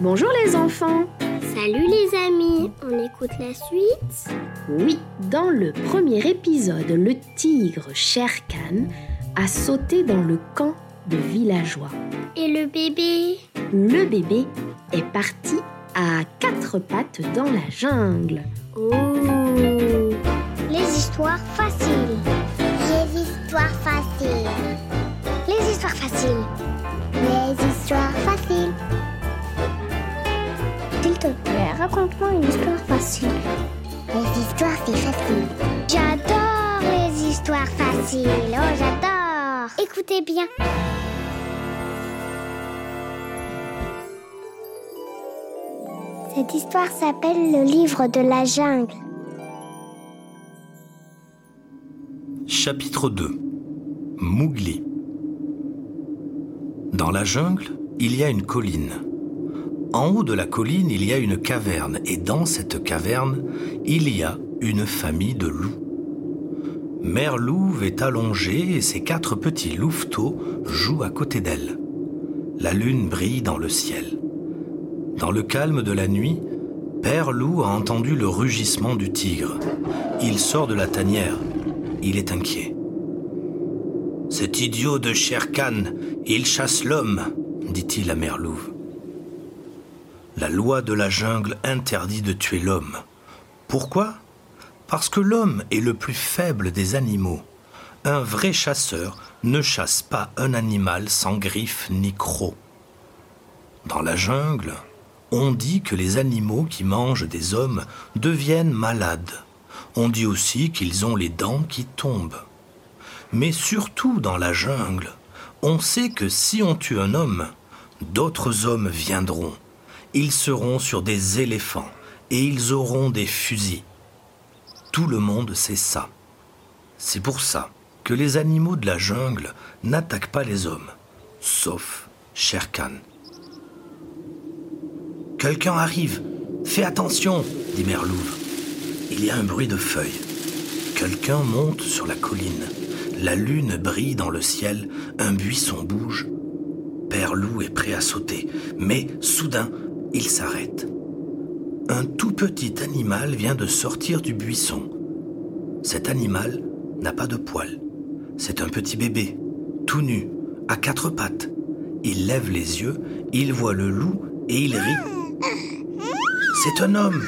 Bonjour les enfants Salut les amis, on écoute la suite Oui, dans le premier épisode, le tigre Sher Khan a sauté dans le camp de villageois. Et le bébé? Le bébé est parti à quatre pattes dans la jungle. Oh Les histoires faciles Les histoires faciles. Les histoires faciles Les histoires faciles. Raconte-moi une histoire facile. Les histoires, c'est facile. J'adore les histoires faciles. Oh, j'adore. Écoutez bien. Cette histoire s'appelle le livre de la jungle. Chapitre 2 Mougli Dans la jungle, il y a une colline. En haut de la colline, il y a une caverne, et dans cette caverne, il y a une famille de loups. Mère Louve est allongée et ses quatre petits louveteaux jouent à côté d'elle. La lune brille dans le ciel. Dans le calme de la nuit, Père Loup a entendu le rugissement du tigre. Il sort de la tanière. Il est inquiet. Cet idiot de Sher Khan, il chasse l'homme, dit-il à Mère Louve. La loi de la jungle interdit de tuer l'homme. Pourquoi? Parce que l'homme est le plus faible des animaux. Un vrai chasseur ne chasse pas un animal sans griffes ni crocs. Dans la jungle, on dit que les animaux qui mangent des hommes deviennent malades. On dit aussi qu'ils ont les dents qui tombent. Mais surtout dans la jungle, on sait que si on tue un homme, d'autres hommes viendront. Ils seront sur des éléphants et ils auront des fusils. Tout le monde sait ça. C'est pour ça que les animaux de la jungle n'attaquent pas les hommes, sauf Sher Khan. Quelqu'un arrive. Fais attention, dit Mère Louve. Il y a un bruit de feuilles. Quelqu'un monte sur la colline. La lune brille dans le ciel, un buisson bouge. Père Loup est prêt à sauter, mais soudain, il s'arrête. Un tout petit animal vient de sortir du buisson. Cet animal n'a pas de poils. C'est un petit bébé, tout nu, à quatre pattes. Il lève les yeux, il voit le loup et il rit. C'est un homme,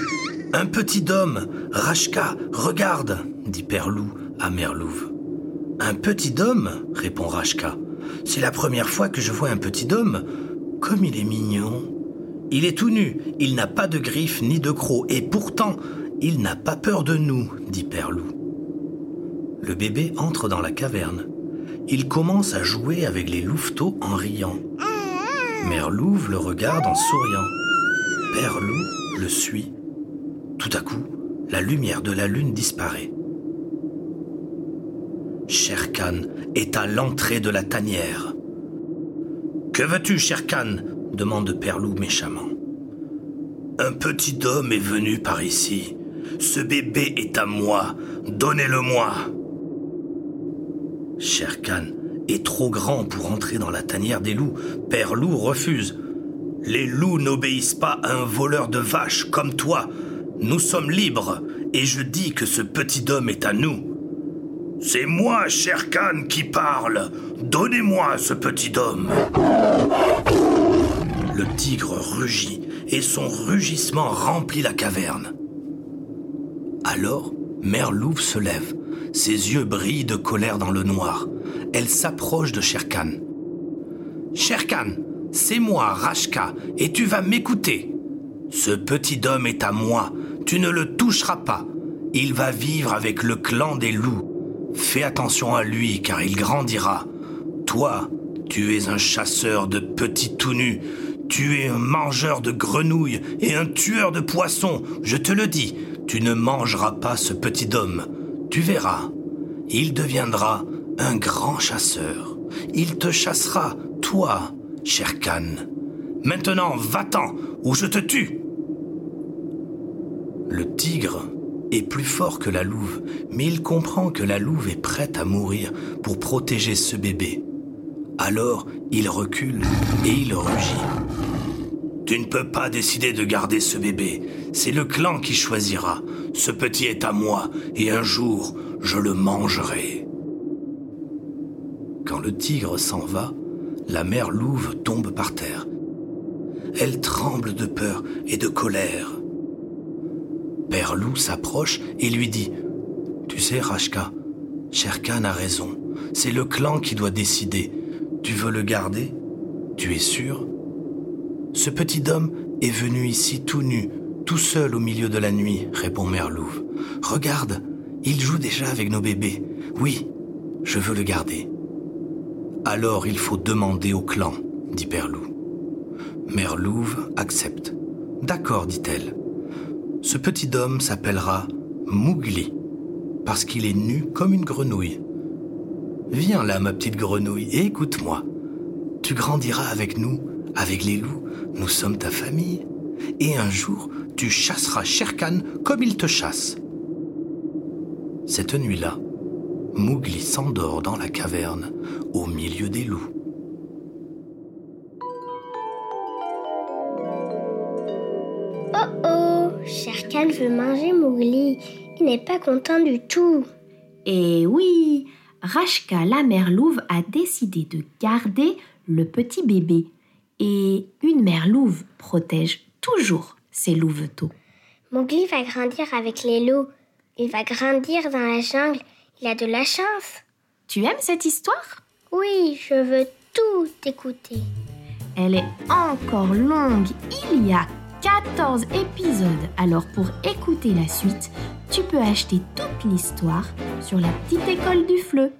un petit homme. Rachka, regarde, dit Père Loup à Mère Louve. Un petit homme répond Rachka. C'est la première fois que je vois un petit homme. Comme il est mignon. Il est tout nu, il n'a pas de griffes ni de crocs, et pourtant, il n'a pas peur de nous, dit Père Loup. Le bébé entre dans la caverne. Il commence à jouer avec les louveteaux en riant. Mère Louve le regarde en souriant. Père Loup le suit. Tout à coup, la lumière de la lune disparaît. Sher Khan est à l'entrée de la tanière. Que veux-tu, Sher Khan? Demande Père Loup méchamment. Un petit homme est venu par ici. Ce bébé est à moi. Donnez-le-moi. Sher Khan est trop grand pour entrer dans la tanière des loups. Père Loup refuse. Les loups n'obéissent pas à un voleur de vaches comme toi. Nous sommes libres et je dis que ce petit homme est à nous. C'est moi, Sher Khan, qui parle. Donnez-moi ce petit homme. Le tigre rugit et son rugissement remplit la caverne. Alors, Mère Louve se lève. Ses yeux brillent de colère dans le noir. Elle s'approche de Sher Khan. Sher Khan, c'est moi, Rashka, et tu vas m'écouter. Ce petit homme est à moi. Tu ne le toucheras pas. Il va vivre avec le clan des loups. Fais attention à lui, car il grandira. Toi, tu es un chasseur de petits tout nus. Tu es un mangeur de grenouilles et un tueur de poissons. Je te le dis, tu ne mangeras pas ce petit homme. Tu verras. Il deviendra un grand chasseur. Il te chassera, toi, cher Khan. Maintenant, va-t'en, ou je te tue. Le tigre est plus fort que la louve, mais il comprend que la louve est prête à mourir pour protéger ce bébé. Alors, il recule et il rugit. Tu ne peux pas décider de garder ce bébé. C'est le clan qui choisira. Ce petit est à moi et un jour, je le mangerai. Quand le tigre s'en va, la mère louve tombe par terre. Elle tremble de peur et de colère. Père loup s'approche et lui dit Tu sais, Rashka, Sherkan a raison. C'est le clan qui doit décider. Tu veux le garder? Tu es sûr? Ce petit homme est venu ici tout nu, tout seul au milieu de la nuit, répond Mère Louve. Regarde, il joue déjà avec nos bébés. Oui, je veux le garder. Alors il faut demander au clan, dit Père Loup. Mère Louve accepte. D'accord, dit-elle. Ce petit homme s'appellera Mougli, parce qu'il est nu comme une grenouille. Viens là, ma petite grenouille, et écoute-moi. Tu grandiras avec nous, avec les loups, nous sommes ta famille. Et un jour, tu chasseras Sherkan comme il te chasse. Cette nuit-là, Mougli s'endort dans la caverne, au milieu des loups. Oh oh, Sherkan veut manger Mowgli. Il n'est pas content du tout. Et oui, Rashka, la mère louve, a décidé de garder le petit bébé. Et une mère louve protège toujours ses louveteaux. Mowgli va grandir avec les loups. Il va grandir dans la jungle. Il a de la chance. Tu aimes cette histoire? Oui, je veux tout écouter. Elle est encore longue. Il y a 14 épisodes. Alors pour écouter la suite, tu peux acheter toute l'histoire sur la petite école du fleu.